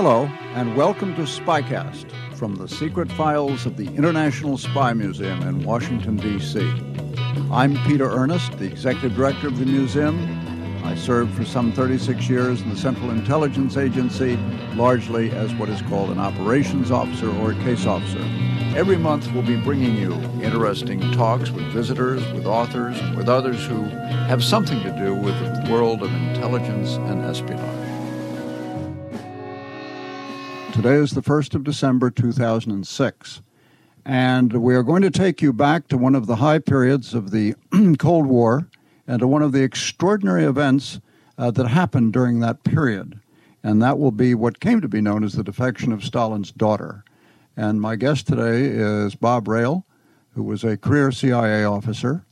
Hello, and welcome to Spycast from the secret files of the International Spy Museum in Washington, D.C. I'm Peter Earnest, the executive director of the museum. I served for some 36 years in the Central Intelligence Agency, largely as what is called an operations officer or a case officer. Every month, we'll be bringing you interesting talks with visitors, with authors, with others who have something to do with the world of intelligence and espionage. Today is the 1st of December 2006, and we are going to take you back to one of the high periods of the Cold War and to one of the extraordinary events uh, that happened during that period. And that will be what came to be known as the defection of Stalin's daughter. And my guest today is Bob Rayle, who was a career CIA officer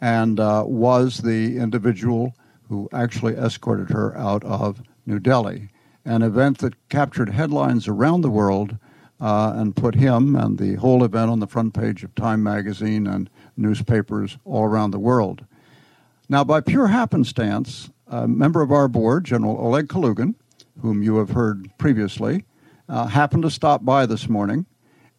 and uh, was the individual who actually escorted her out of New Delhi an event that captured headlines around the world uh, and put him and the whole event on the front page of Time magazine and newspapers all around the world. Now, by pure happenstance, a member of our board, General Oleg Kalugin, whom you have heard previously, uh, happened to stop by this morning,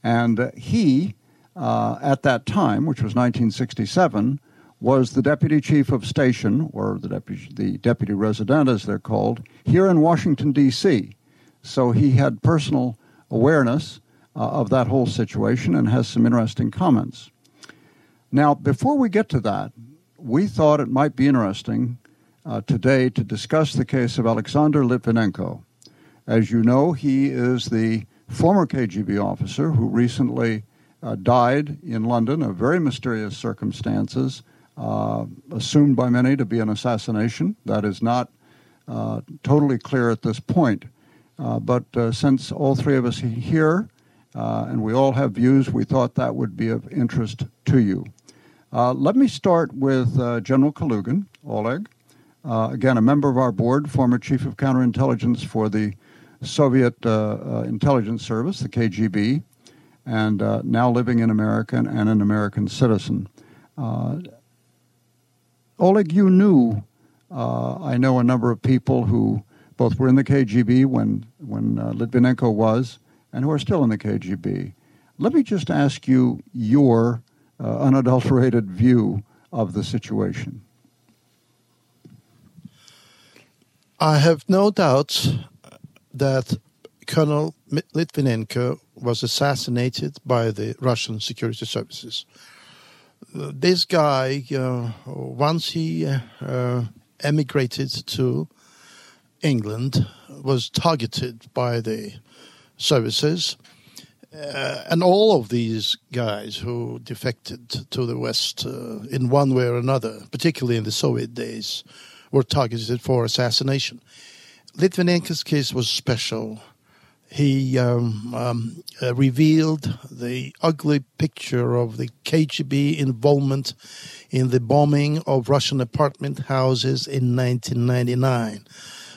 and he, uh, at that time, which was 1967, was the deputy chief of station, or the deputy, the deputy resident as they're called, here in Washington, D.C. So he had personal awareness uh, of that whole situation and has some interesting comments. Now, before we get to that, we thought it might be interesting uh, today to discuss the case of Alexander Litvinenko. As you know, he is the former KGB officer who recently uh, died in London of very mysterious circumstances uh, assumed by many to be an assassination. That is not uh, totally clear at this point. Uh, but uh, since all three of us here uh, and we all have views, we thought that would be of interest to you. let me start with General Kalugin, Oleg. again, a member of our board, former chief of counterintelligence for the Soviet intelligence service, the KGB, and now living in America and an American citizen. Uh, Oleg, you knew, uh, I know a number of people who both were in the KGB when, when uh, Litvinenko was and who are still in the KGB. Let me just ask you your uh, unadulterated view of the situation. I have no doubt that Colonel Litvinenko was assassinated by the Russian security services this guy, uh, once he uh, emigrated to England, was targeted by the services. Uh, and all of these guys who defected to the West uh, in one way or another, particularly in the Soviet days, were targeted for assassination. Litvinenko's case was special he um, um, uh, revealed the ugly picture of the KGB involvement in the bombing of Russian apartment houses in 1999,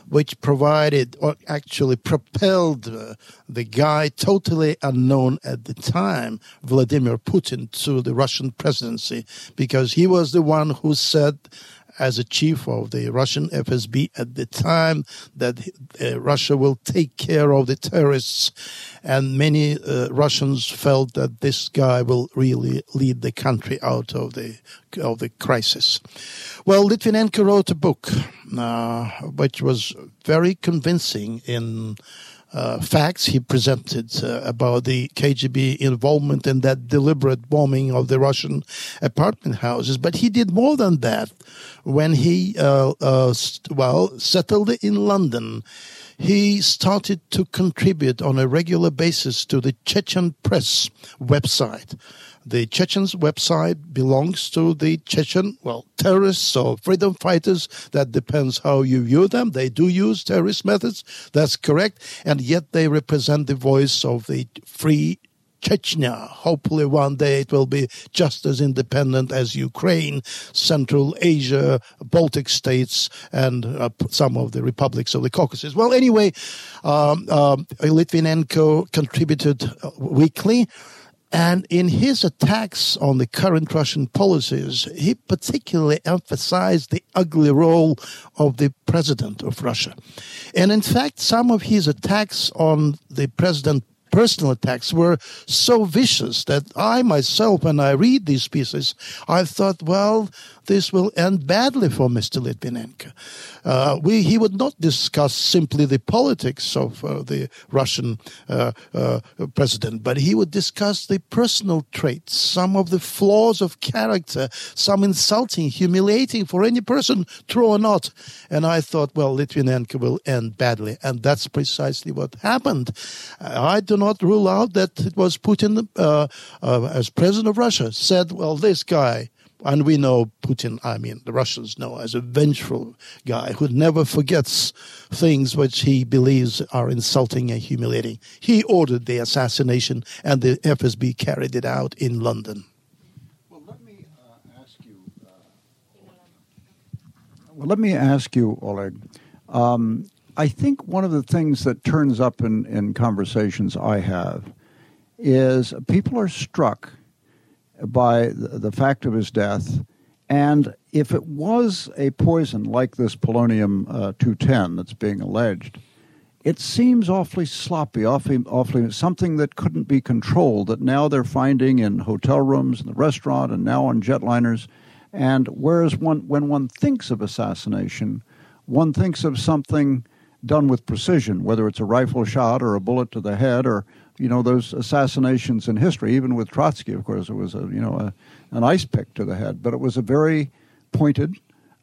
which provided or actually propelled uh, the guy totally unknown at the time, Vladimir Putin, to the Russian presidency because he was the one who said as a chief of the Russian FSB at the time that uh, Russia will take care of the terrorists. And many uh, Russians felt that this guy will really lead the country out of the of the crisis. Well, Litvinenko wrote a book uh, which was very convincing in uh, facts he presented uh, about the KGB involvement in that deliberate bombing of the Russian apartment houses. But he did more than that when he, uh, uh well, settled in London. He started to contribute on a regular basis to the Chechen Press website the Chechen's website belongs to the Chechen, well, terrorists or freedom fighters. That depends how you view them. They do use terrorist methods. That's correct. And yet they represent the voice of the free Chechnya. Hopefully, one day it will be just as independent as Ukraine, Central Asia, Baltic states, and uh, some of the republics of the Caucasus. Well, anyway, um, um, Litvinenko contributed uh, weekly. And in his attacks on the current Russian policies, he particularly emphasized the ugly role of the president of Russia. And in fact, some of his attacks on the president personal attacks were so vicious that I myself, when I read these pieces, I thought, well, this will end badly for Mr. Litvinenko. Uh, we, he would not discuss simply the politics of uh, the Russian uh, uh, president, but he would discuss the personal traits, some of the flaws of character, some insulting, humiliating for any person, true or not. And I thought, well, Litvinenko will end badly. And that's precisely what happened. I do not rule out that it was Putin, uh, uh, as president of Russia, said, well, this guy, and we know Putin, I mean, the Russians know as a vengeful guy who never forgets things which he believes are insulting and humiliating. He ordered the assassination, and the FSB carried it out in London. Well, let me uh, ask you. Uh, well, let me ask you, Oleg. Um, I think one of the things that turns up in, in conversations I have is people are struck by the fact of his death. And if it was a poison like this polonium uh, 210 that's being alleged, it seems awfully sloppy, awfully, awfully something that couldn't be controlled. That now they're finding in hotel rooms, in the restaurant, and now on jetliners. And whereas one, when one thinks of assassination, one thinks of something done with precision, whether it's a rifle shot or a bullet to the head or you know those assassinations in history. Even with Trotsky, of course, it was a you know a, an ice pick to the head, but it was a very pointed,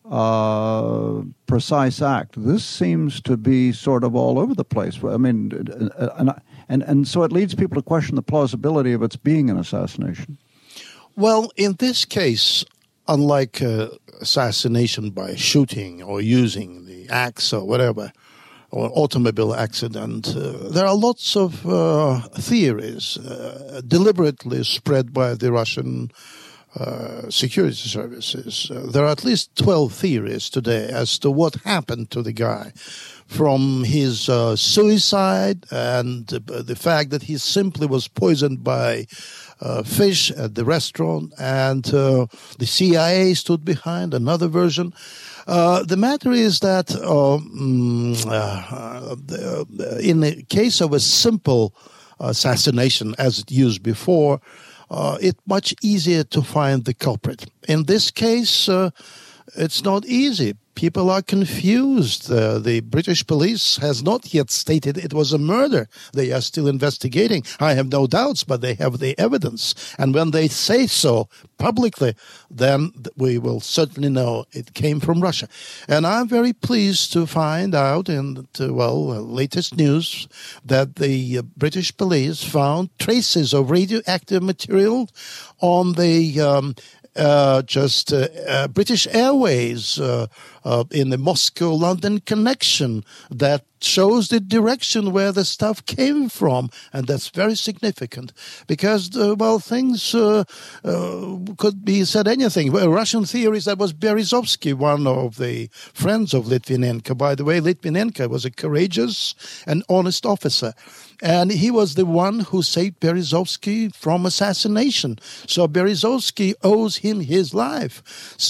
uh, precise act. This seems to be sort of all over the place. I mean, and and and so it leads people to question the plausibility of its being an assassination. Well, in this case, unlike uh, assassination by shooting or using the axe or whatever, or automobile accident. Uh, there are lots of uh, theories uh, deliberately spread by the Russian uh, security services. Uh, there are at least 12 theories today as to what happened to the guy. From his uh, suicide and the fact that he simply was poisoned by fish at the restaurant, and the CIA stood behind another version. Uh, the matter is that um, uh, in the case of a simple assassination, as it used before, uh, it's much easier to find the culprit. In this case, uh, it's not easy people are confused. Uh, the British police has not yet stated it was a murder. They are still investigating. I have no doubts, but they have the evidence. And when they say so publicly, then we will certainly know it came from Russia. And I'm very pleased to find out in the, well, latest news that the uh, British police found traces of radioactive material on the um, uh, just uh, uh, British Airways uh, uh, in the Moscow London connection that shows the direction where the stuff came from, and that's very significant because, uh, well, things uh, uh, could be said anything. Well, Russian theories that was Berezovsky, one of the friends of Litvinenko. By the way, Litvinenko was a courageous and honest officer. And he was the one who saved Berezovsky from assassination. So Berezovsky owes him his life.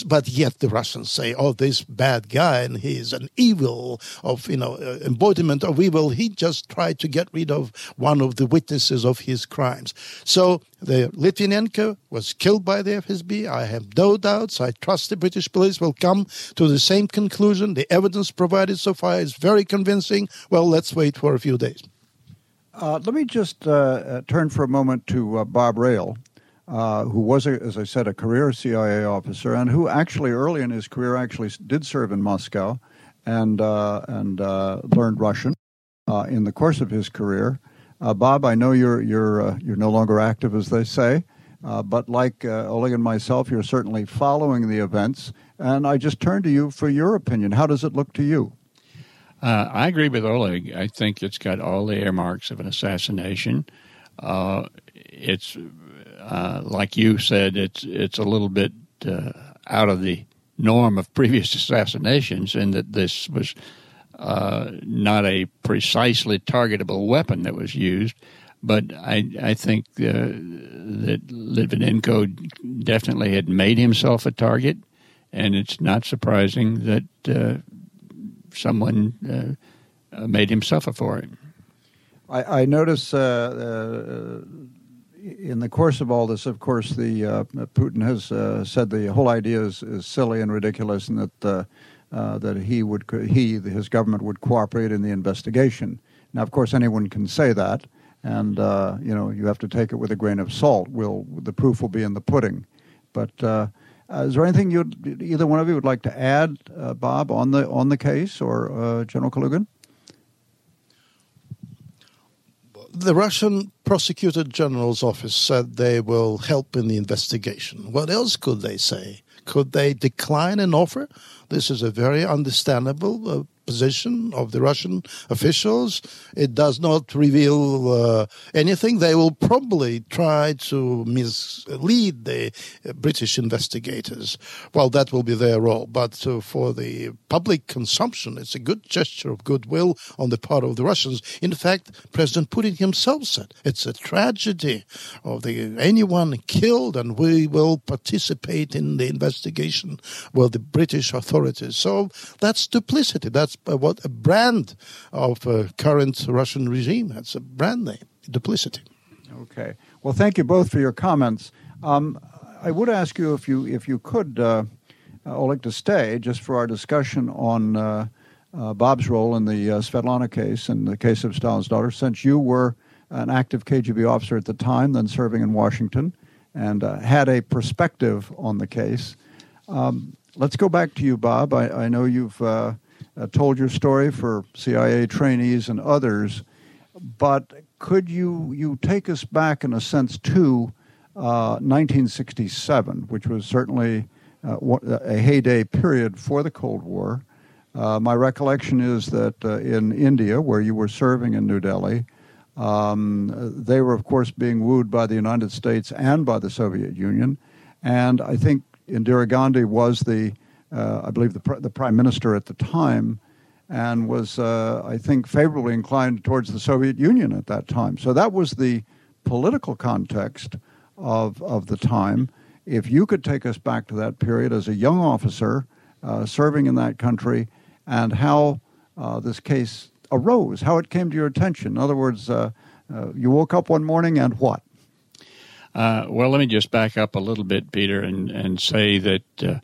But yet the Russians say, oh, this bad guy, and he's an evil of, you know, uh, embodiment of evil. He just tried to get rid of one of the witnesses of his crimes. So the Litvinenko was killed by the FSB. I have no doubts. I trust the British police will come to the same conclusion. The evidence provided so far is very convincing. Well, let's wait for a few days. Uh, let me just uh, uh turn for a moment to uh, Bob Rayle, uh, who was, a, as I said, a career CIA officer, and who actually early in his career actually did serve in Moscow, and and learned Russian in the course of his career. Bob, I know you're you're you're no longer active, as they say, but like Oleg and myself, you're certainly following the events. And I just turn to you for your opinion. How does it look to you? Uh, I agree with Oleg. I think it's got all the earmarks of an assassination. Uh, it's uh, like you said, it's it's a little bit uh, out of the norm of previous assassinations, in that this was uh, not a precisely targetable weapon that was used. But I I think uh, that Litvinenko definitely had made himself a target, and it's not surprising that someone uh, uh, made him suffer for it. I, I notice uh, in the course of all this, of course, the uh, Putin has uh, said the whole idea is, is silly and ridiculous, and that uh, that he would he his government would cooperate in the investigation. Now, of course, anyone can say that, and you know you have to take it with a grain of salt. Will the proof will be in the pudding, but uh, is there anything you either one of you would like to add, uh, Bob, on the on the case, or uh, General Kalugin? The Russian prosecutor general's office said they will help in the investigation. What else could they say? Could they decline an offer? This is a very understandable uh, position of the Russian officials. It does not reveal uh, anything. They will probably try to mislead the British investigators. Well, that will be their role. But uh, for the public consumption, it's a good gesture of goodwill on the part of the Russians. In fact, President Putin himself said it's a tragedy of the anyone killed, and we will participate in the investigation with the British authorities. So that's duplicity. That's what a brand of a current Russian regime. That's a brand name, duplicity. Okay. Well, thank you both for your comments. Um, I would ask you if you if you could, uh, uh, Oleg, to stay just for our discussion on uh, uh, Bob's role in the uh, Svetlana case and the case of Stalin's daughter, since you were an active KGB officer at the time, then serving in Washington, and uh, had a perspective on the case. Um, let's go back to you, Bob. I, I know you've uh, told your story for CIA trainees and others. But could you you take us back in a sense to uh, 1967, which was certainly uh, a heyday period for the Cold War? Uh, my recollection is that uh, in India, where you were serving in New Delhi, um, they were, of course, being wooed by the United States and by the Soviet Union. And I think Indira Gandhi was the I believe, the, the prime minister at the time, and was, uh, I think, favorably inclined towards the Soviet Union at that time. So that was the political context of, of the time. If you could take us back to that period as a young officer uh, serving in that country and how uh, this case arose, how it came to your attention. In other words, uh, uh, you woke up one morning and what? Uh, well, let me just back up a little bit, Peter, and, and say that uh, uh,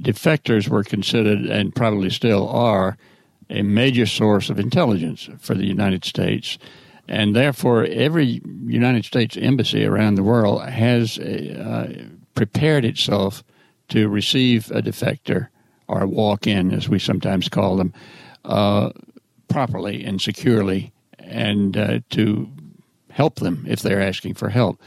defectors were considered, and probably still are, a major source of intelligence for the United States. And therefore, every United States embassy around the world has uh, prepared itself to receive a defector or a walk in, as we sometimes call them, uh, properly and securely, and uh, to help them if they're asking for help.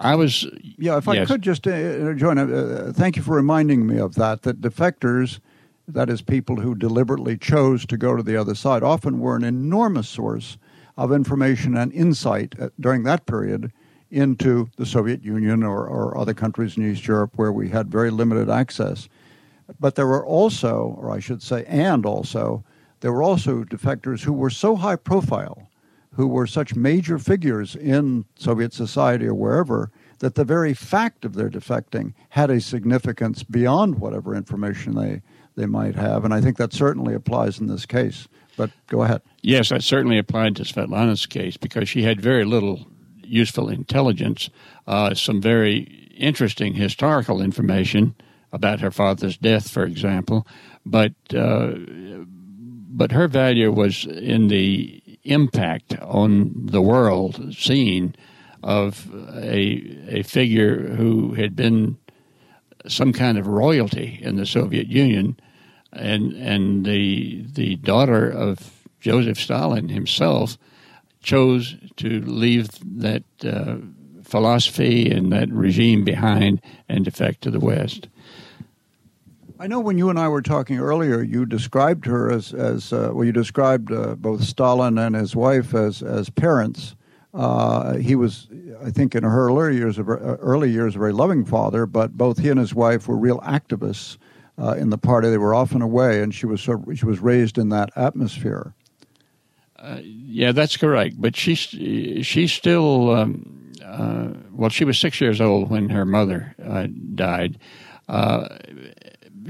Uh, I was. Yeah, if yes. I could just uh, join, uh, thank you for reminding me of that. That defectors, that is, people who deliberately chose to go to the other side, often were an enormous source of information and insight uh, during that period into the Soviet Union or, or other countries in East Europe where we had very limited access. But there were also, or I should say, and also, there were also defectors who were so high profile who were such major figures in Soviet society or wherever that the very fact of their defecting had a significance beyond whatever information they, they might have. And I think that certainly applies in this case. But go ahead. Yes, that certainly applied to Svetlana's case because she had very little useful intelligence, uh, some very interesting historical information about her father's death, for example, but uh, but her value was in the impact on the world scene of a a figure who had been some kind of royalty in the Soviet Union, and and the the daughter of Joseph Stalin himself chose to leave that uh, philosophy and that regime behind and defect to the West. I know when you and I were talking earlier, you described her as, as uh, well, you described uh, both Stalin and his wife as, as parents. Uh, he was, I think, in her early years, of, uh, early years, a very loving father, but both he and his wife were real activists uh, in the party. They were often away, and she was, she was raised in that atmosphere. Uh, yeah, that's correct. But she, she still, um, well, she was six years old when her mother died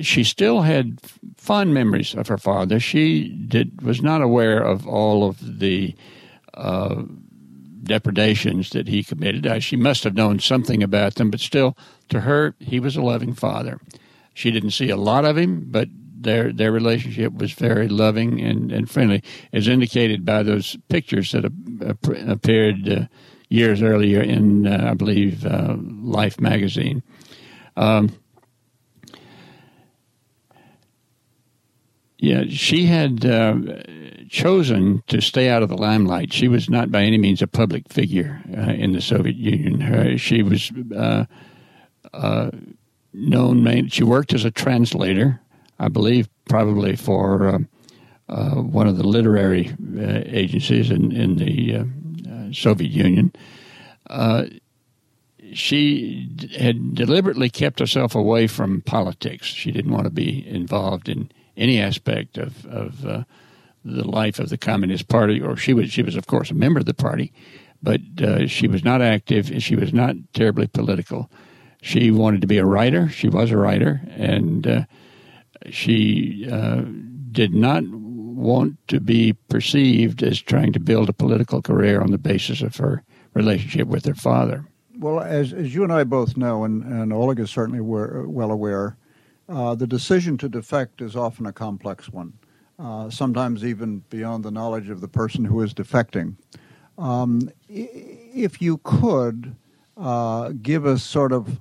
she still had fond memories of her father. She did was not aware of all of the uh, depredations that he committed. Uh, she must have known something about them, but still, to her, he was a loving father. She didn't see a lot of him, but their their relationship was very loving and, and friendly, as indicated by those pictures that appeared uh, years earlier in, uh, I believe, uh, Life magazine. Um, Yeah, she had uh, chosen to stay out of the limelight. She was not by any means a public figure uh, in the Soviet Union. Her, she was uh, uh known. She worked as a translator, I believe, probably for uh, uh, one of the literary agencies in in the Soviet Union. she had deliberately kept herself away from politics. She didn't want to be involved in any aspect of of uh, the life of the Communist Party, or she was she was of course a member of the party, but uh, she was not active and she was not terribly political. She wanted to be a writer. She was a writer, and uh, she uh, did not want to be perceived as trying to build a political career on the basis of her relationship with her father. Well, as, as you and I both know, and, and Oleg is certainly well aware, uh, the decision to defect is often a complex one, uh, sometimes even beyond the knowledge of the person who is defecting. Um, if you could uh, give us sort of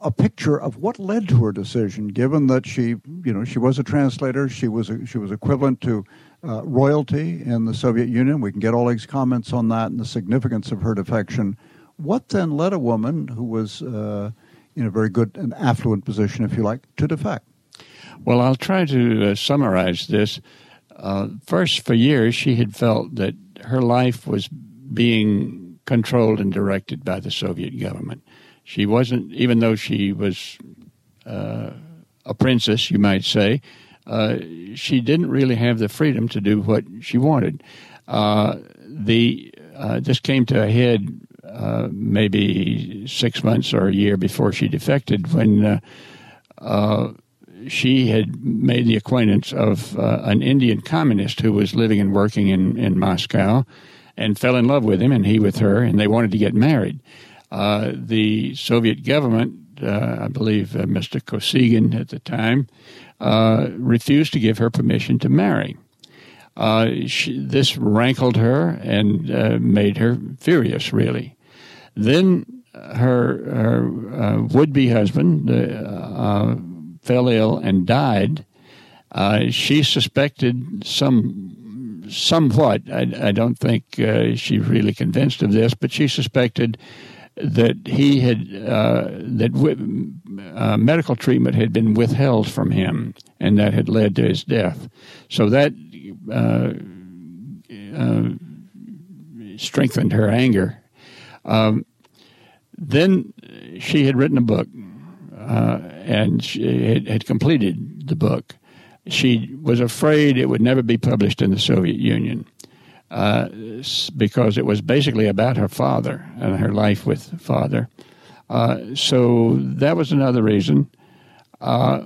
a picture of what led to her decision, given that she, you know, she was a translator, she was a, she was equivalent to uh, royalty in the Soviet Union. We can get Oleg's comments on that and the significance of her defection. What then led a woman who was uh, in a very good and affluent position, if you like, to defect. Well, I'll try to uh, summarize this. Uh, first, for years, she had felt that her life was being controlled and directed by the Soviet government. She wasn't, even though she was uh, a princess, you might say, uh, she didn't really have the freedom to do what she wanted. Uh, the uh, this came to a head uh, maybe six months or a year before she defected when uh, uh, she had made the acquaintance of uh, an Indian communist who was living and working in, in Moscow and fell in love with him and he with her, and they wanted to get married. Uh, the Soviet government, I believe Mr. Kosygin at the time, refused to give her permission to marry. Uh, she, this rankled her and uh, made her furious, really. Then her, her uh, would-be husband uh, fell ill and died. Uh, she suspected some, somewhat. I, I don't think uh, she's really convinced of this, but she suspected that he had uh, that w- uh, medical treatment had been withheld from him, and that had led to his death. So that uh, strengthened her anger um, then she had written a book, uh, and she had, had, completed the book. She was afraid it would never be published in the Soviet Union uh, because it was basically about her father and her life with father. Uh, so that was another reason. Uh,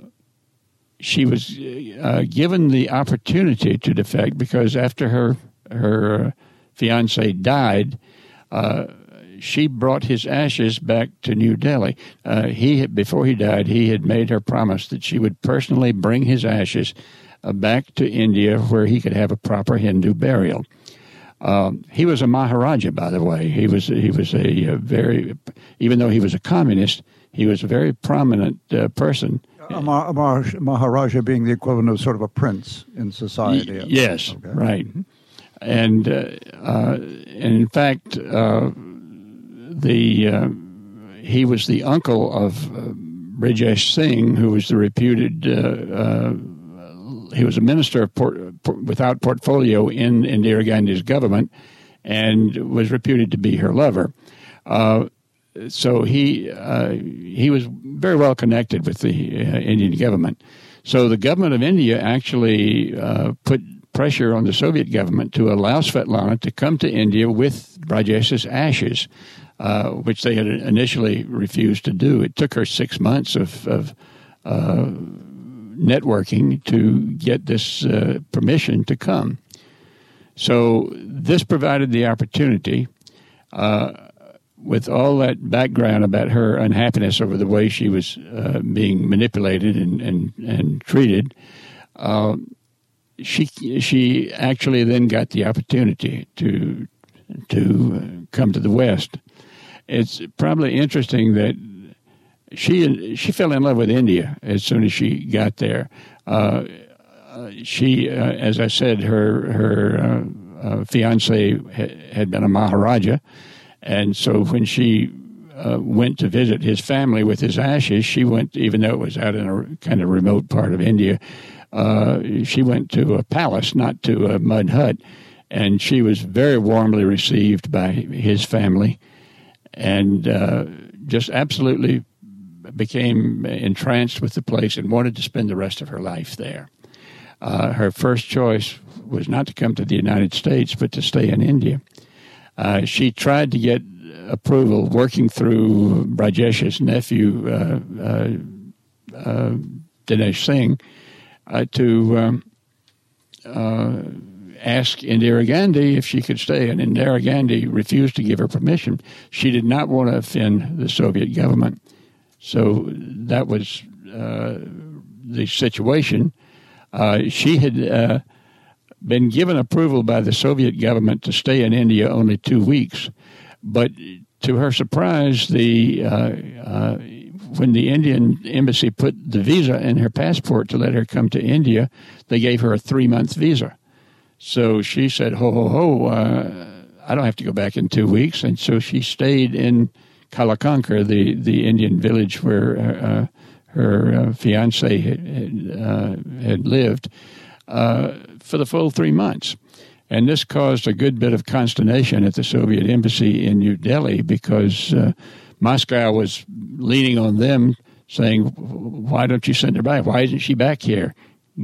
she was uh, given the opportunity to defect because after her her fiance died, uh, she brought his ashes back to New Delhi. Uh, he before he died, he had made her promise that she would personally bring his ashes uh, back to India where he could have a proper Hindu burial. Um, he was a Maharaja, by the way. He was he was a, a, very, even though he was a communist, he was a very prominent uh, person. A, ma- a Maharaja being the equivalent of sort of a prince in society. Y- yes, okay. right. Mm-hmm. And, uh, uh, and in fact, uh, the uh, he was the uncle of uh, Singh, who was the reputed. he was a minister without portfolio in Indira Gandhi's government, and was reputed to be her lover so he uh, he was very well connected with the uh, Indian government. So the government of India actually uh, put pressure on the Soviet government to allow Svetlana to come to India with Brajesh's ashes, uh, which they had initially refused to do. It took her six months of, of uh, networking to get this uh, permission to come. So this provided the opportunity with all that background about her unhappiness over the way she was uh, being manipulated and and, and treated, uh, she she actually then got the opportunity to to come to the West. It's probably interesting that she she fell in love with India as soon as she got there. Uh, she, uh, as I said, her her uh, uh, fiance had been a Maharaja and so when she uh, went to visit his family with his ashes, she went, even though it was out in a kind of remote part of India, uh, she went to a palace, not to a mud hut. And she was very warmly received by his family and uh, just absolutely became entranced with the place and wanted to spend the rest of her life there. Uh, her first choice was not to come to the United States, but to stay in India. Uh, she tried to get approval working through Brajesh's nephew, uh, uh, uh Dinesh Singh, uh, to um, ask Indira Gandhi if she could stay. And Indira Gandhi refused to give her permission. She did not want to offend the Soviet government. So that was the situation. she had been given approval by the Soviet government to stay in India only two weeks. But to her surprise, the uh, uh, when the Indian embassy put the visa in her passport to let her come to India, they gave her a three month visa. So she said, "Ho ho ho! Uh, I don't have to go back in two weeks." And so she stayed in Kalakankar, the the Indian village where uh, uh, her uh, fiance had, had lived for the full three months. And this caused a good bit of consternation at the Soviet embassy in New Delhi because uh, Moscow was leaning on them, saying, Why don't you send her back? Why isn't she back here?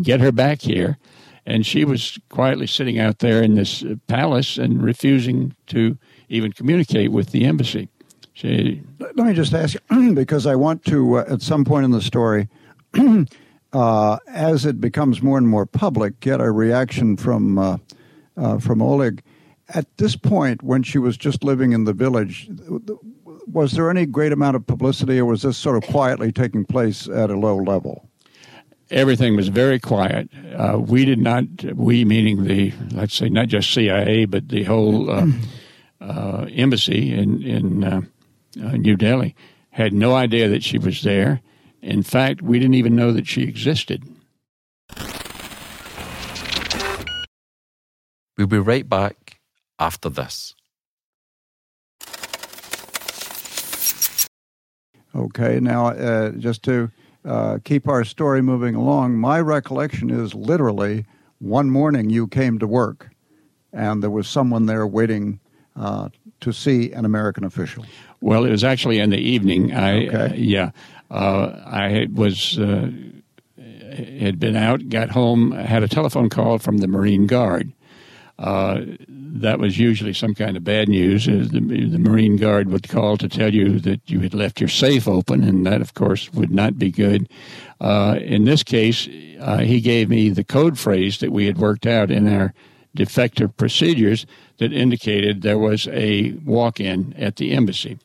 Get her back here. And she was quietly sitting out there in this palace and refusing to even communicate with the embassy. She, Let me just ask you, because I want to, uh, at some point in the story, uh, as it becomes more and more public, get a reaction from uh, uh, from Oleg. At this point, when she was just living in the village, was there any great amount of publicity, or was this sort of quietly taking place at a low level? Everything was very quiet. Uh, we did not, we meaning the, let's say, not just CIA, but the whole uh, uh, embassy in in New Delhi, had no idea that she was there in fact, we didn't even know that she existed. We'll be right back after this. Okay, now uh, just to uh, keep our story moving along, my recollection is literally one morning you came to work and there was someone there waiting uh, to see an American official. Well, it was actually in the evening. I, okay. Uh, yeah, uh, I was uh, had been out, got home, had a telephone call from the Marine Guard. Uh, that was usually some kind of bad news. Uh, the, the, Marine Guard would call to tell you that you had left your safe open, and that, of course, would not be good. Uh, in this case, uh, he gave me the code phrase that we had worked out in our defective procedures that indicated there was a walk in at the embassy.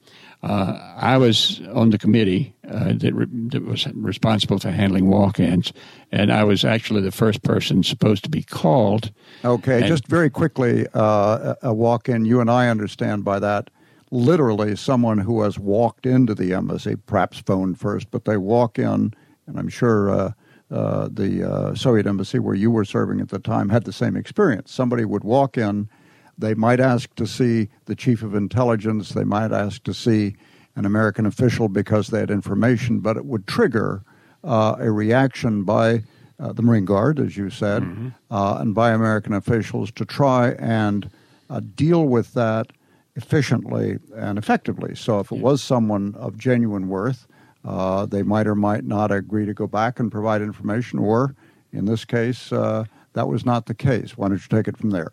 Uh, I was on the committee uh, that, re- that, was responsible for handling walk-ins, and I was actually the first person supposed to be called. Okay, and, just very quickly, uh, a walk-in. You and I understand by that literally someone who has walked into the embassy, perhaps phoned first, but they walk in, and I'm sure uh, uh, the uh, Soviet embassy where you were serving at the time had the same experience. Somebody would walk in they might ask to see the chief of intelligence. They might ask to see an American official because they had information, but it would trigger uh, a reaction by uh, the Marine Guard, as you said, mm-hmm. uh, and by American officials to try and uh, deal with that efficiently and effectively. So if it was someone of genuine worth, uh, they might or might not agree to go back and provide information, or in this case, uh, that was not the case. Why don't you take it from there?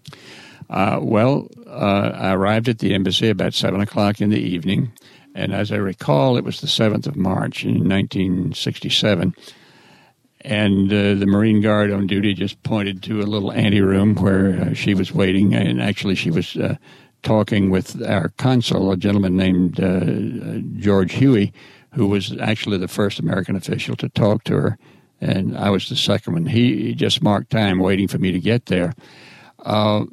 Uh, well, uh, I arrived at the embassy about 7 o'clock in the evening, and as I recall, it was the 7th of March in 1967. And uh, the Marine Guard on duty just pointed to a little anteroom where uh, she was waiting, and actually, she was uh, talking with our consul, a gentleman named uh, George Huey, who was actually the first American official to talk to her, and I was the second one. He, just marked time waiting for me to get there. Uh,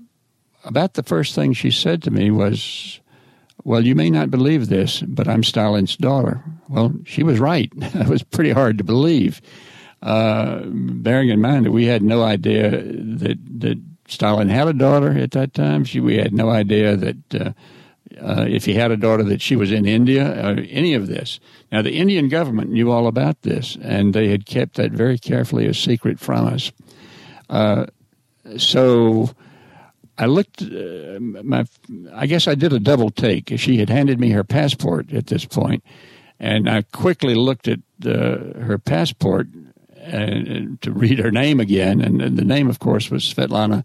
about the first thing she said to me was, Well, you may not believe this, but I'm Stalin's daughter. Well, she was right. it was pretty hard to believe. Uh, bearing in mind that we had no idea that, that Stalin had a daughter at that time. She, we had no idea that uh, uh, if he had a daughter that she was in India, or any of this. Now, the Indian government knew all about this, and they had kept that very carefully a secret from us. Uh, so I looked, uh, my, I guess I did a double take. She had handed me her passport at this point, and I quickly looked at uh, her passport and, and, to read her name again. And, and, the name, of course, was Svetlana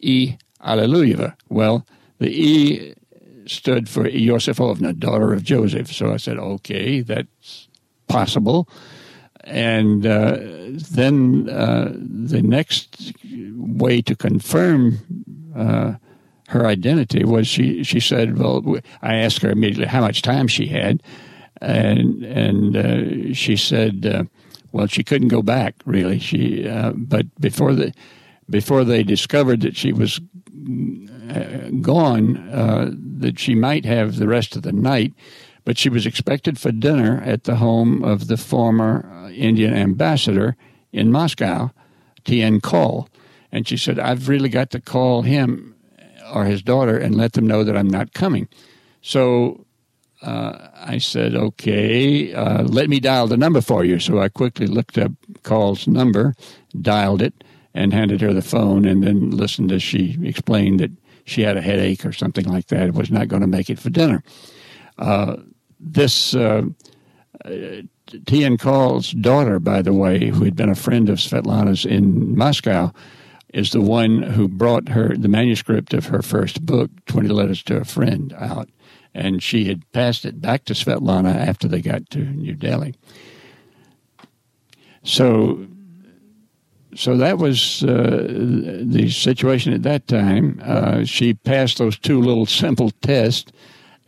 E. Alliluyeva. Well, the E stood for Iosifovna, daughter of Joseph. So I said, okay, that's possible. And uh, then uh, the next way to confirm uh, her identity was she she said well I asked her immediately how much time she had and and uh, she said uh, well she couldn't go back really she uh, but before the before they discovered that she was gone uh, that she might have the rest of the night but she was expected for dinner at the home of the former Indian ambassador in Moscow T.N. Kaul and she said, I've really got to call him or his daughter and let them know that I'm not coming. So uh, I said, okay, uh, let me dial the number for you. So I quickly looked up Kaul's number, dialed it, and handed her the phone, and then listened as she explained that she had a headache or something like that, and was not going to make it for dinner. Uh, this uh, T.N. Kaul's daughter, by the way, who had been a friend of Svetlana's in Moscow, is the one who brought her the manuscript of her first book, 20 Letters to a Friend, out. And she had passed it back to Svetlana after they got to New Delhi. So, so that was uh, the situation at that time. Uh, she passed those two little simple tests.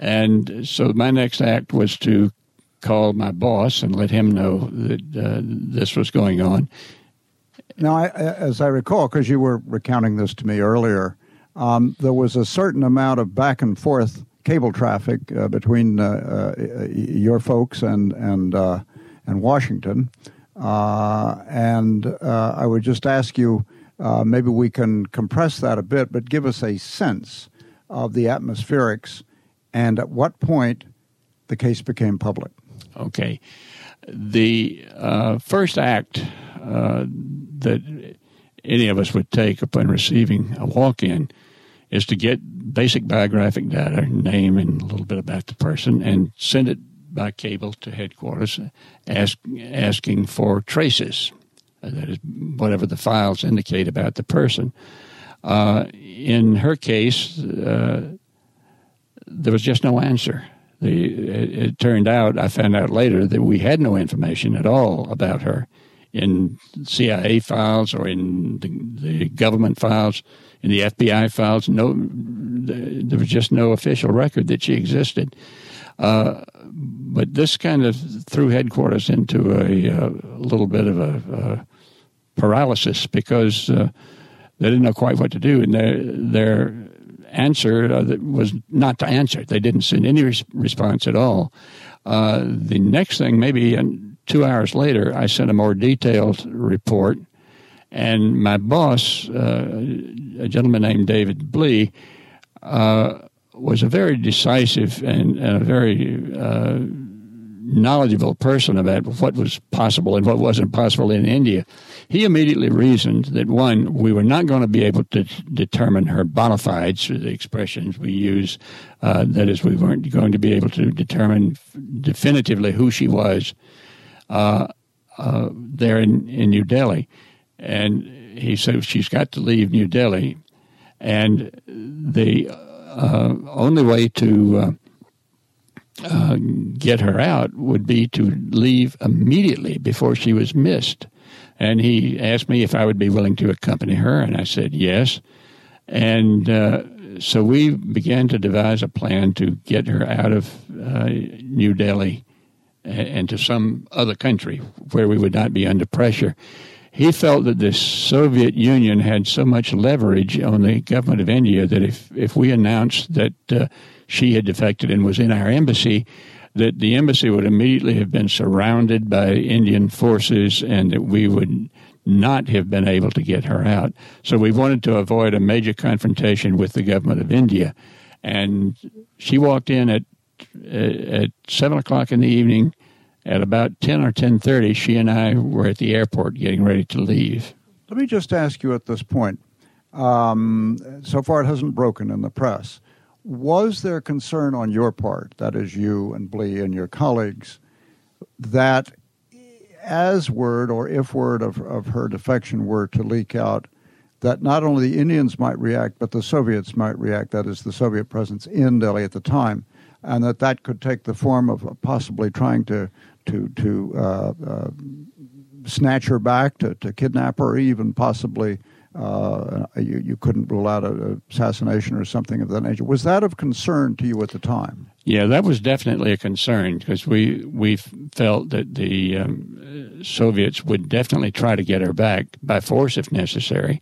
And so my next act was to call my boss and let him know that uh, this was going on. Now, I, as I recall, because you were recounting this to me earlier, um, there was a certain amount of back and forth cable traffic uh, between uh, uh, your folks and and and Washington, Uh, and uh, I would just ask you, uh, maybe we can compress that a bit, but give us a sense of the atmospherics, and at what point the case became public. Okay, the uh, first act that any of us would take upon receiving a walk in is to get basic biographic data, name, and a little bit about the person, and send it by cable to headquarters, ask, asking for traces. Uh, that is, whatever the files indicate about the person. Uh, in her case, uh, there was just no answer. The, it, it, turned out, I found out later, that we had no information at all about her in CIA files or in the, the government files, in the FBI files. No, there was just no official record that she existed. Uh, but this kind of threw headquarters into a, a little bit of a, a paralysis because uh, they didn't know quite what to do, and their their answer uh, was not to answer. They didn't send any res- response at all. Uh, the next thing, maybe two hours later, I sent a more detailed report, and my boss, uh, a gentleman named David Blee, uh, was a very decisive and, and a very uh, knowledgeable person about what was possible and what wasn't possible in India. He immediately reasoned that one, we were not going to be able to determine her bona fides, the expressions we use. Uh, that is, we weren't going to be able to determine definitively who she was uh, uh, there in, in New Delhi. And he said she's got to leave New Delhi. And the uh, only way to uh, uh, get her out would be to leave immediately before she was missed. And he asked me if I would be willing to accompany her, and I said yes. And uh, so we began to devise a plan to get her out of uh, New Delhi and to some other country where we would not be under pressure. He felt that the Soviet Union had so much leverage on the government of India that if, if we announced that uh, she had defected and was in our embassy, that the embassy would immediately have been surrounded by Indian forces and that we would not have been able to get her out. So we wanted to avoid a major confrontation with the government of India. And she walked in at at seven o'clock in the evening. At about ten or ten thirty, she and I were at the airport getting ready to leave. Let me just ask you at this point. Um, so far, it hasn't broken in the press. Was there concern on your part, that is, you and Blee and your colleagues, that as word or if word of, of her defection were to leak out, that not only the Indians might react, but the Soviets might react, that is, the Soviet presence in Delhi at the time, and that that could take the form of possibly trying to, to, to uh, uh, snatch her back, to, to kidnap her, even possibly uh, you, you couldn't rule out an assassination or something of that nature. Was that of concern to you at the time? Yeah, that was definitely a concern because we we felt that the um, Soviets would definitely try to get her back by force if necessary,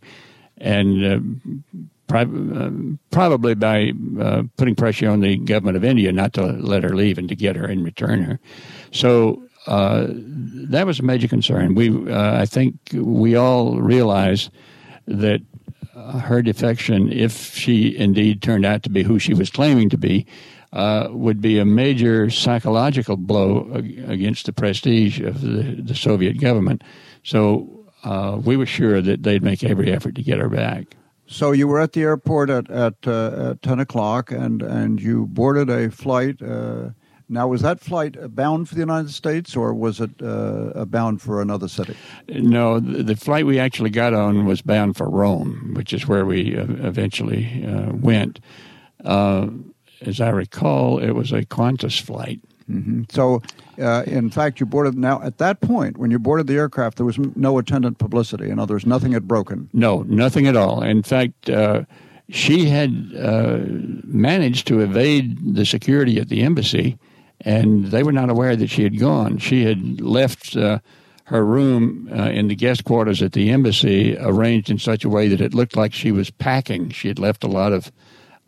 and uh, probably by uh, putting pressure on the government of India not to let her leave and to get her and return her. So uh, that was a major concern. We, uh, I think, we all realized that uh, her defection, if she indeed turned out to be who she was claiming to be, uh, would be a major psychological blow against the prestige of the, the Soviet government. So uh, we were sure that they'd make every effort to get her back. So you were at the airport at at, uh, at ten o'clock, and and you boarded a flight uh, now, was that flight bound for the United States or was it uh, bound for another city? No, the, the, flight we actually got on was bound for Rome, which is where we uh, eventually uh, went. Uh, as I recall, it was a Qantas flight. Mm-hmm. So, uh, in fact, you boarded. Now, at that point, when you boarded the aircraft, there was no attendant publicity. In other words, nothing had broken. No, nothing at all. In fact, uh, she had managed to evade the security at the embassy and they were not aware that she had gone. She had left uh, her room uh, in the guest quarters at the embassy arranged in such a way that it looked like she was packing. She had left a lot of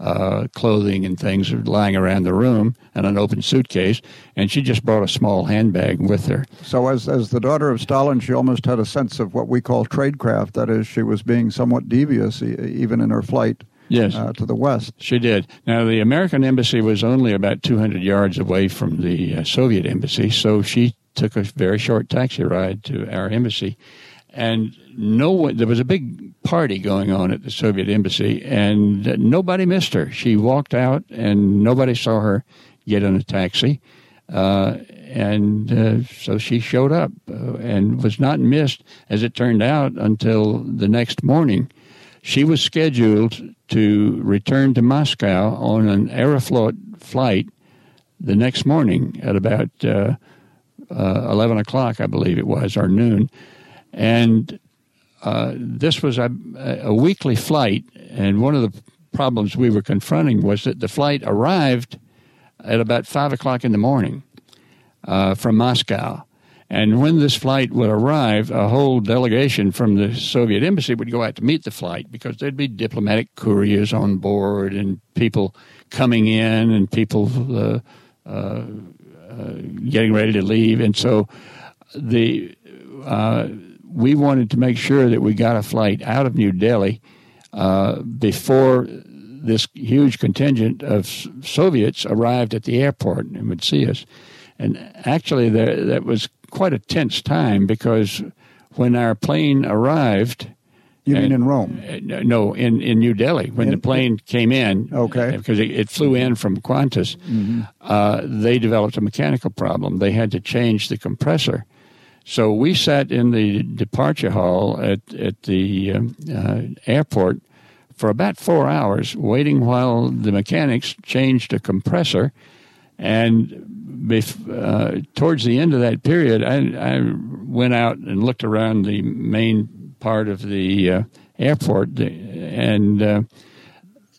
uh, clothing and things lying around the room and an open suitcase, and she just brought a small handbag with her. So, as, as the daughter of Stalin, she almost had a sense of what we call tradecraft. That is, she was being somewhat devious even in her flight yes. Uh, to the west. She did. Now, the American embassy was only about 200 yards away from the uh, Soviet embassy, so she took a very short taxi ride to our embassy. And no one, there was a big party going on at the Soviet embassy, and nobody missed her. She walked out, and nobody saw her get in a taxi. Uh, and uh, so she showed up uh, and was not missed, as it turned out, until the next morning. She was scheduled to return to Moscow on an Aeroflot flight the next morning at about uh, uh, 11 o'clock, I believe it was, or noon. And uh, this was a, a, weekly flight, and one of the problems we were confronting was that the flight arrived at about five o'clock in the morning uh, from Moscow. And when this flight would arrive, a whole delegation from the Soviet embassy would go out to meet the flight because there'd be diplomatic couriers on board and people coming in and people uh, uh, uh getting ready to leave. And so the uh, we wanted to make sure that we got a flight out of New Delhi uh, before this huge contingent of Soviets arrived at the airport and would see us. And actually, there, that was quite a tense time because when our plane arrived, you mean in Rome? Uh, no, in, in New Delhi. When in, the plane came in, okay, because it, it flew in from Qantas, mm-hmm. uh, they developed a mechanical problem. They had to change the compressor. So we sat in the departure hall at at the um, uh, airport for about four hours, waiting while the mechanics changed a compressor. And bef- uh, towards the end of that period, I, I, went out and looked around the main part of the uh, airport, and uh,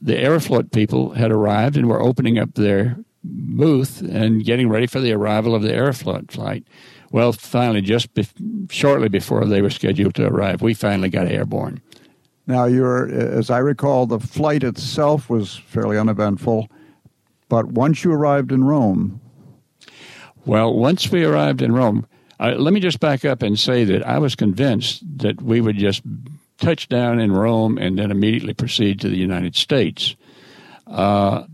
the Aeroflot people had arrived and were opening up their booth and getting ready for the arrival of the Aeroflot flight. Well, finally, just be- shortly before they were scheduled to arrive, we finally got airborne. Now, you're, as I recall, the flight itself was fairly uneventful, but once you arrived in Rome. Well, once we arrived in Rome, uh, let me just back up and say that I was convinced that we would just touch down in Rome and then immediately proceed to the United States. Uh,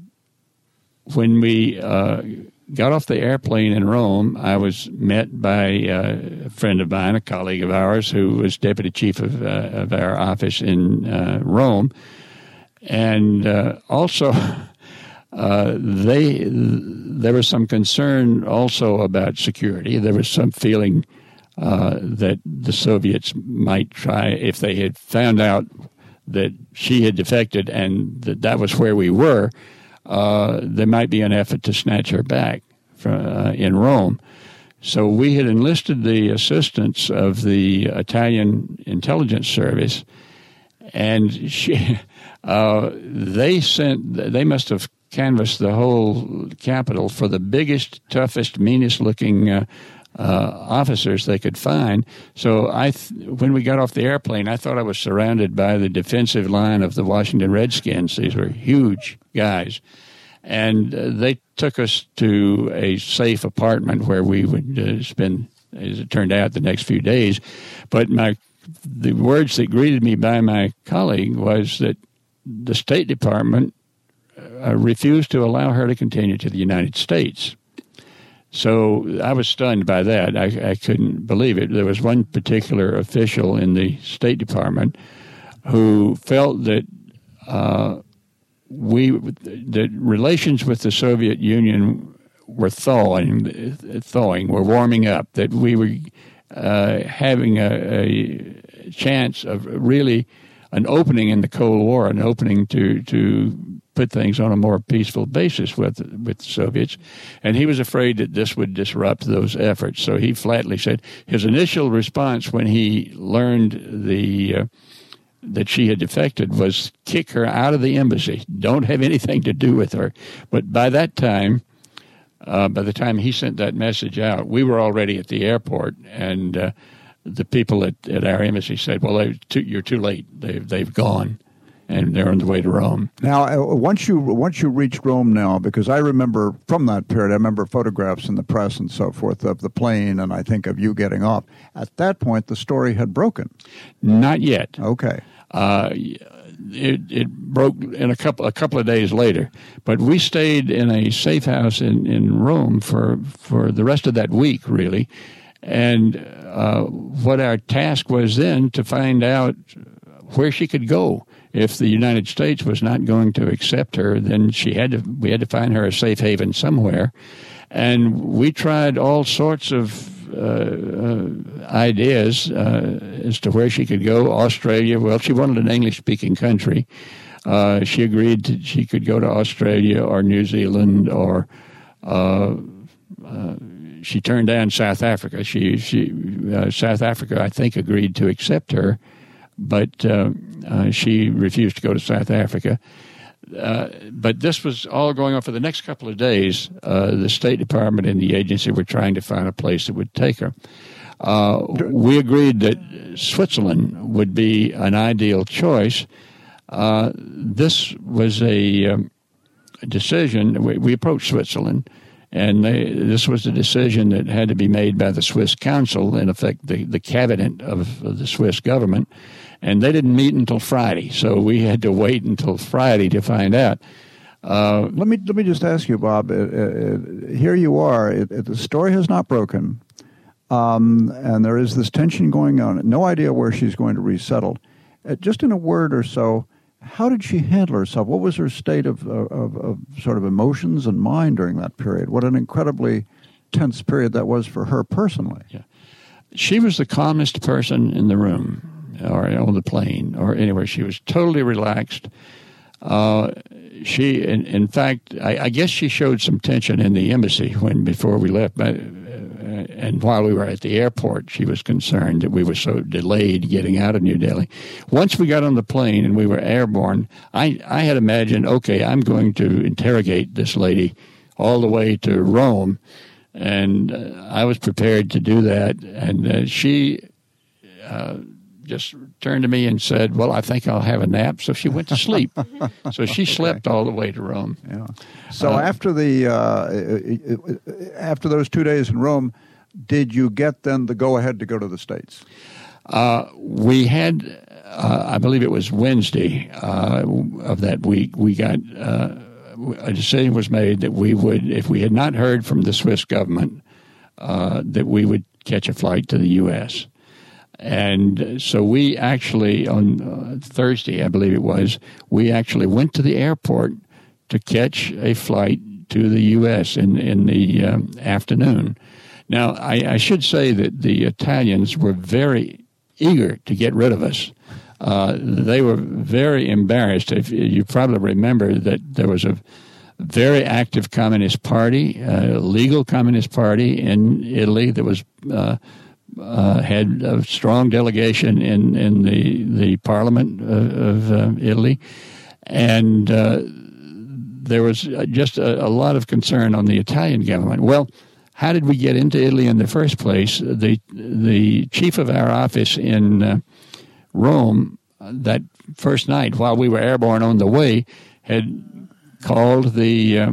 when we uh, got off the airplane in Rome, I was met by uh, a friend of mine, a colleague of ours, who was deputy chief of, uh, of our office in uh, Rome, and uh, also. Uh, they there was some concern also about security. There was some feeling uh, that the Soviets might try if they had found out that she had defected and that that was where we were uh, there might be an effort to snatch her back from, uh, in Rome. So we had enlisted the assistance of the Italian intelligence service, and she, uh, they sent. They must have canvassed the whole capital for the biggest, toughest, meanest-looking uh, uh, officers they could find. So I, th- when we got off the airplane, I thought I was surrounded by the defensive line of the Washington Redskins. These were huge guys, and uh, they took us to a safe apartment where we would uh, spend, as it turned out, the next few days. But my the words that greeted me by my colleague was that the State Department uh, refused to allow her to continue to the United States. So I was stunned by that. I, I couldn't believe it. There was one particular official in the State Department who felt that uh, we the relations with the Soviet Union were thawing, thawing, were warming up. That we were uh, having a, a, chance of really an opening in the Cold War, an opening to to put things on a more peaceful basis with with the Soviets, and he was afraid that this would disrupt those efforts. So he flatly said his initial response when he learned the uh, that she had defected was kick her out of the embassy. Don't have anything to do with her. But by that time, uh, by the time he sent that message out, we were already at the airport, and uh, the people at, at our embassy said, "Well, too, you're too late. They've they've gone." and they're on the way to Rome. Now, uh, once you once you reach Rome now, because I remember from that period, I remember photographs in the press and so forth of the plane, and I think of you getting off. At that point, the story had broken. Not yet. Okay. Uh, it, it broke in a couple a couple of days later, but we stayed in a safe house in, in Rome for for the rest of that week, really. And uh, what our task was then to find out where she could go if the United States was not going to accept her, then she had to. We had to find her a safe haven somewhere, and we tried all sorts of uh, uh, ideas uh, as to where she could go. Australia. Well, she wanted an English-speaking country. Uh, she agreed that she could go to Australia or New Zealand or. Uh, uh, she turned down South Africa. She, she, South Africa, I think, agreed to accept her, but uh, she refused to go to South Africa. uh, but this was all going on for the next couple of days. Uh, the State Department and the agency were trying to find a place that would take her. Uh, we agreed that Switzerland would be an ideal choice. Uh, this was a, um, decision. We, we, approached Switzerland, and they, this was a decision that had to be made by the Swiss Council, in effect, the, the cabinet of, the Swiss government and they didn't meet until Friday. So we had to wait until Friday to find out. Uh, let me let me just ask you, Bob. Uh, uh, here you are. It, it, the story has not broken, um, and there is this tension going on. No idea where she's going to resettle. Uh, just in a word or so, how did she handle herself? What was her state of, of, of sort of emotions and mind during that period? What an incredibly tense period that was for her personally. Yeah. She was the calmest person in the room or on the plane or anywhere. She was totally relaxed. Uh, she, in, in fact, I, I, guess she showed some tension in the embassy when before we left. But, uh, and while we were at the airport, she was concerned that we were so delayed getting out of New Delhi. Once we got on the plane and we were airborne, I, I had imagined, okay, I'm going to interrogate this lady all the way to Rome. And uh, I was prepared to do that. And uh, she uh, just turned to me and said, "Well, I think I'll have a nap." So she went to sleep. so she slept all the way to Rome. Yeah. So uh, after the uh, after those two days in Rome, did you get then the go ahead to go to the states? Uh, we had, uh, I believe it was Wednesday uh, of that week. We got uh, a decision was made that we would, if we had not heard from the Swiss government, that we would catch a flight to the U.S. And so we actually, on uh, Thursday, I believe it was, we actually went to the airport to catch a flight to the U.S. in, in the um, afternoon. Now, I, I, should say that the Italians were very eager to get rid of us. Uh, they were very embarrassed. If you probably remember that there was a very active communist party, uh, legal communist party in Italy that was uh, uh, had a strong delegation in, in the, the parliament of, of uh, Italy. And uh, there was just a, a, lot of concern on the Italian government. Well, how did we get into Italy in the first place? The, the chief of our office in uh, Rome that first night, while we were airborne on the way, had called the uh,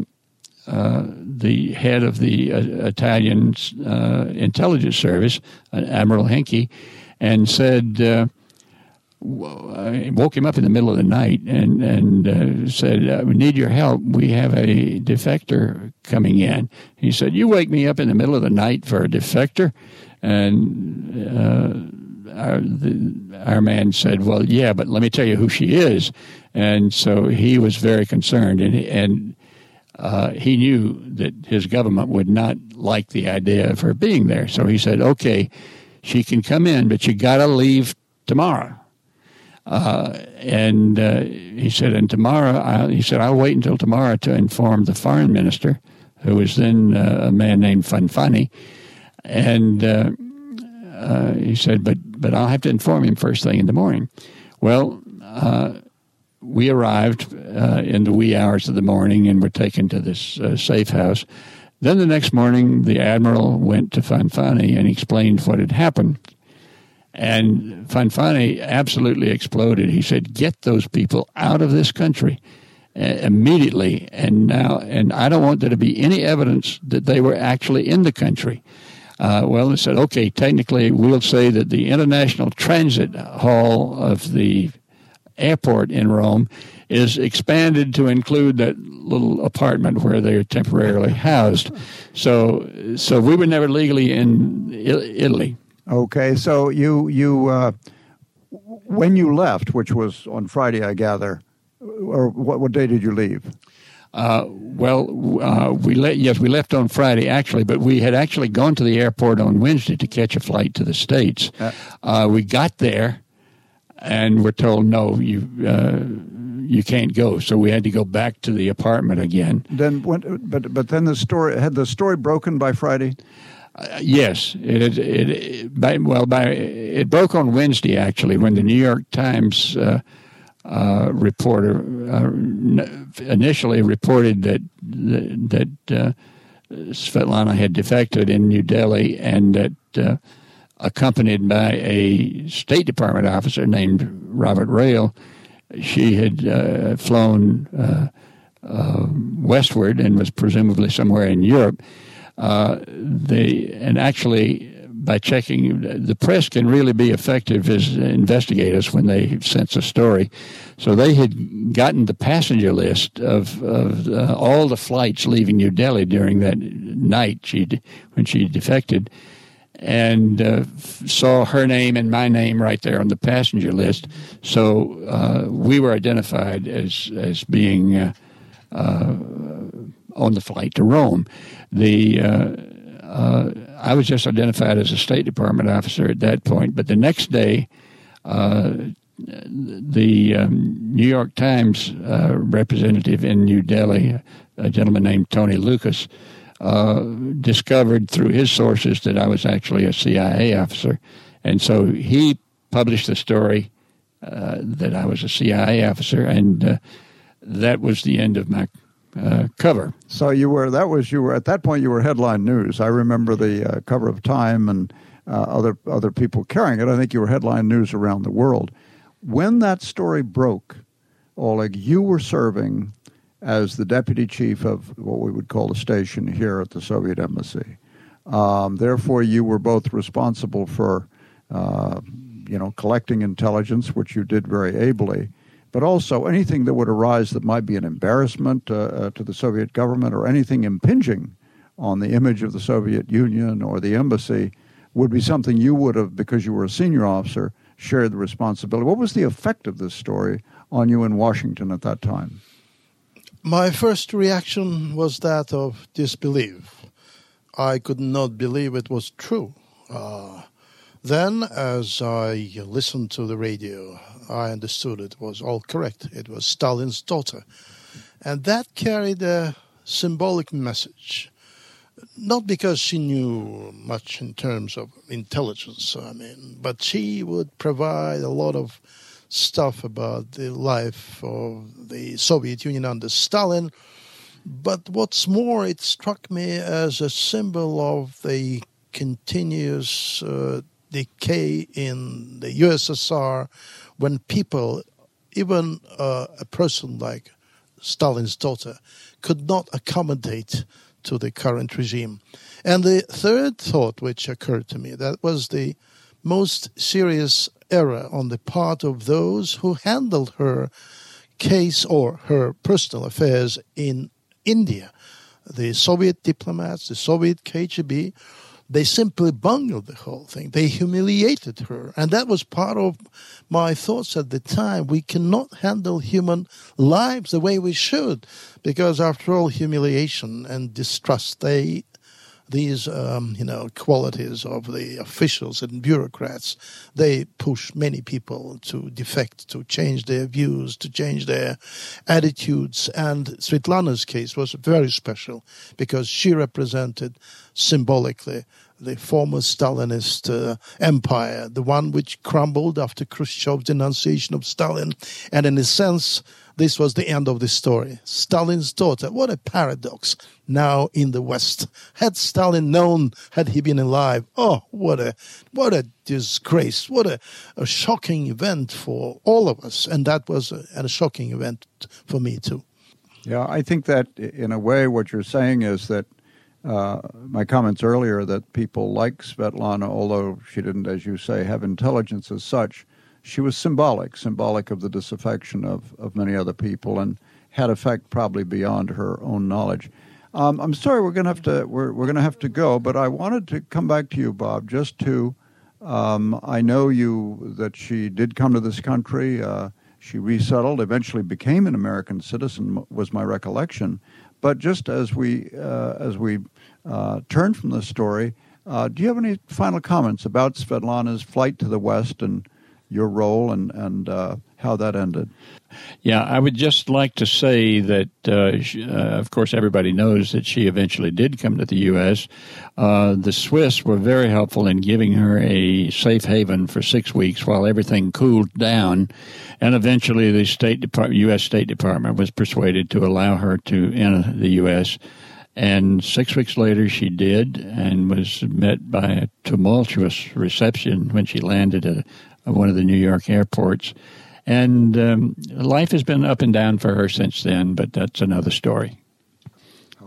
uh, the head of the uh, Italian uh, intelligence service, Admiral Henke, and said, uh, I woke him up in the middle of the night and and uh, said, "We need your help. We have a defector coming in." He said, "You wake me up in the middle of the night for a defector," and our, the, our man said, "Well, yeah, but let me tell you who she is." And so he was very concerned, and and uh, he knew that his government would not like the idea of her being there. So he said, okay, she can come in, but you got to leave tomorrow. Uh, and uh, he said, and tomorrow, I, he said, I'll wait until tomorrow to inform the foreign minister, who was then uh, a man named Fanfani. And uh, uh, he said, but, but I'll have to inform him first thing in the morning. Well, we arrived in the wee hours of the morning and were taken to this safe house. Then the next morning, the admiral went to Fanfani and explained what had happened. And Fanfani absolutely exploded. He said, "Get those people out of this country." Uh, immediately and now and I don't want there to be any evidence that they were actually in the country. Uh, well, they said, okay, technically we'll say that the International Transit Hall of the airport in Rome is expanded to include that little apartment where they're temporarily housed. So, so we were never legally in Italy. Okay, so you you uh, when you left, which was on Friday, I gather, or what, what day did you leave? Uh, well, uh, we let yes, we left on Friday actually, but we had actually gone to the airport on Wednesday to catch a flight to the states. Uh, uh we got there and we're told no, you uh, you can't go. So we had to go back to the apartment again. Then, when, but but then the story had the story broken by Friday. Uh, yes, it, it, it by, well by it broke on Wednesday actually when the New York Times uh, uh, reporter uh, initially reported that that uh, Svetlana had defected in New Delhi and that, uh, accompanied by a State Department officer named Robert Rayle, she had flown westward and was presumably somewhere in Europe. They and actually by checking. The press can really be effective as investigators when they sense a story. So they had gotten the passenger list of, of uh, all the flights leaving New Delhi during that night she when she defected, and uh, saw her name and my name right there on the passenger list. So uh, we were identified as as being uh, uh, on the flight to Rome. The uh, I was just identified as a State Department officer at that point. But the next day, uh, the um, New York Times uh, representative in New Delhi, a gentleman named Tony Lukas, uh, discovered through his sources that I was actually a CIA officer. And so he published the story uh, that I was a CIA officer, and uh, that was the end of my uh, cover. So you were that was you were at that point you were headline news. I remember the uh, cover of Time and uh, other other people carrying it. I think you were headline news around the world. When that story broke, Oleg, you were serving as the deputy chief of what we would call the station here at the Soviet embassy. Um, therefore, you were both responsible for, uh, you know, collecting intelligence, which you did very ably, but also anything that would arise that might be an embarrassment uh, uh, to the Soviet government or anything impinging on the image of the Soviet Union or the embassy would be something you would have, because you were a senior officer, shared the responsibility. What was the effect of this story on you in Washington at that time? My first reaction was that of disbelief. I could not believe it was true. Uh, then, as I listened to the radio, I understood it was all correct. It was Stalin's daughter. And that carried a symbolic message. Not because she knew much in terms of intelligence, I mean, but she would provide a lot of stuff about the life of the Soviet Union under Stalin. But what's more, it struck me as a symbol of the continuous uh, decay in the USSR when people, even uh, a person like Stalin's daughter, could not accommodate to the current regime. And the third thought which occurred to me that was the most serious error on the part of those who handled her case or her personal affairs in India. The Soviet diplomats, the Soviet KGB, they simply bungled the whole thing. They humiliated her. And that was part of my thoughts at the time. We cannot handle human lives the way we should, because after all, humiliation and distrust, they these um, you know qualities of the officials and bureaucrats they push many people to defect to change their views to change their attitudes. And Svetlana's case was very special because she represented symbolically the former Stalinist uh, empire, the one which crumbled after Khrushchev's denunciation of Stalin. And in a sense, this was the end of the story. Stalin's daughter, what a paradox now in the West. Had Stalin known, had he been alive, oh, what a, what a disgrace, what a, a shocking event for all of us. And that was a, a shocking event for me too. Yeah, I think that in a way, what you're saying is that uh, my comments earlier that people like Svetlana, although she didn't, as you say, have intelligence as such, she was symbolic, symbolic of the disaffection of, of many other people, and had effect probably beyond her own knowledge. Um, I'm sorry, we're going to have to we're, we're to have to go, but I wanted to come back to you, Bob, just to. Um, I know you that she did come to this country. Uh, she resettled, eventually became an American citizen, was my recollection. But just as we uh, as we uh, turn from the story, uh, do you have any final comments about Svetlana's flight to the West and your role and and uh, how that ended. Yeah, I would just like to say that, uh, she, uh, of course, everybody knows that she eventually did come to the U.S. Uh, the Swiss were very helpful in giving her a safe haven for six weeks while everything cooled down, and eventually the State Department, U.S. State Department, was persuaded to allow her to enter the U.S. And six weeks later, she did, and was met by a tumultuous reception when she landed at one of the New York airports. And um, life has been up and down for her since then, but that's another story.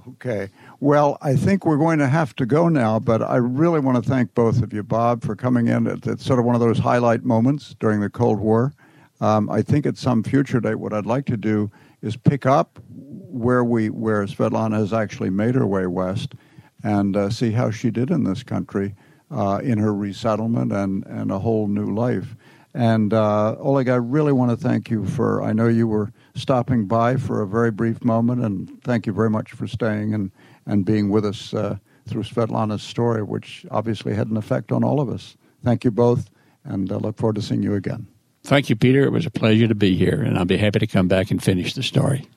Okay. Well, I think we're going to have to go now, but I really want to thank both of you, Bob, for coming in. It's sort of one of those highlight moments during the Cold War. Um, I think at some future date, what I'd like to do is pick up where we where Svetlana has actually made her way west and uh, see how she did in this country uh, in her resettlement and, and a whole new life. And uh, Oleg, I really want to thank you for. I know you were stopping by for a very brief moment, and thank you very much for staying and and being with us uh, through Svetlana's story, which obviously had an effect on all of us. Thank you both, and I uh, look forward to seeing you again. Thank you, Peter. It was a pleasure to be here, and I'll be happy to come back and finish the story.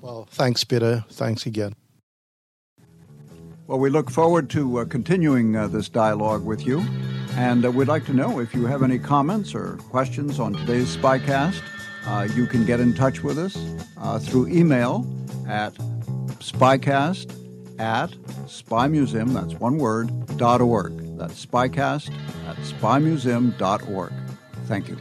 Well, thanks, Peter. Thanks again. Well, we look forward to uh, continuing uh, this dialogue with you. And uh, we'd like to know if you have any comments or questions on today's Spycast. Uh, you can get in touch with us uh, through email at spycast at spymuseum, that's one word, dot org. That's spycast at spymuseum.org. Thank you.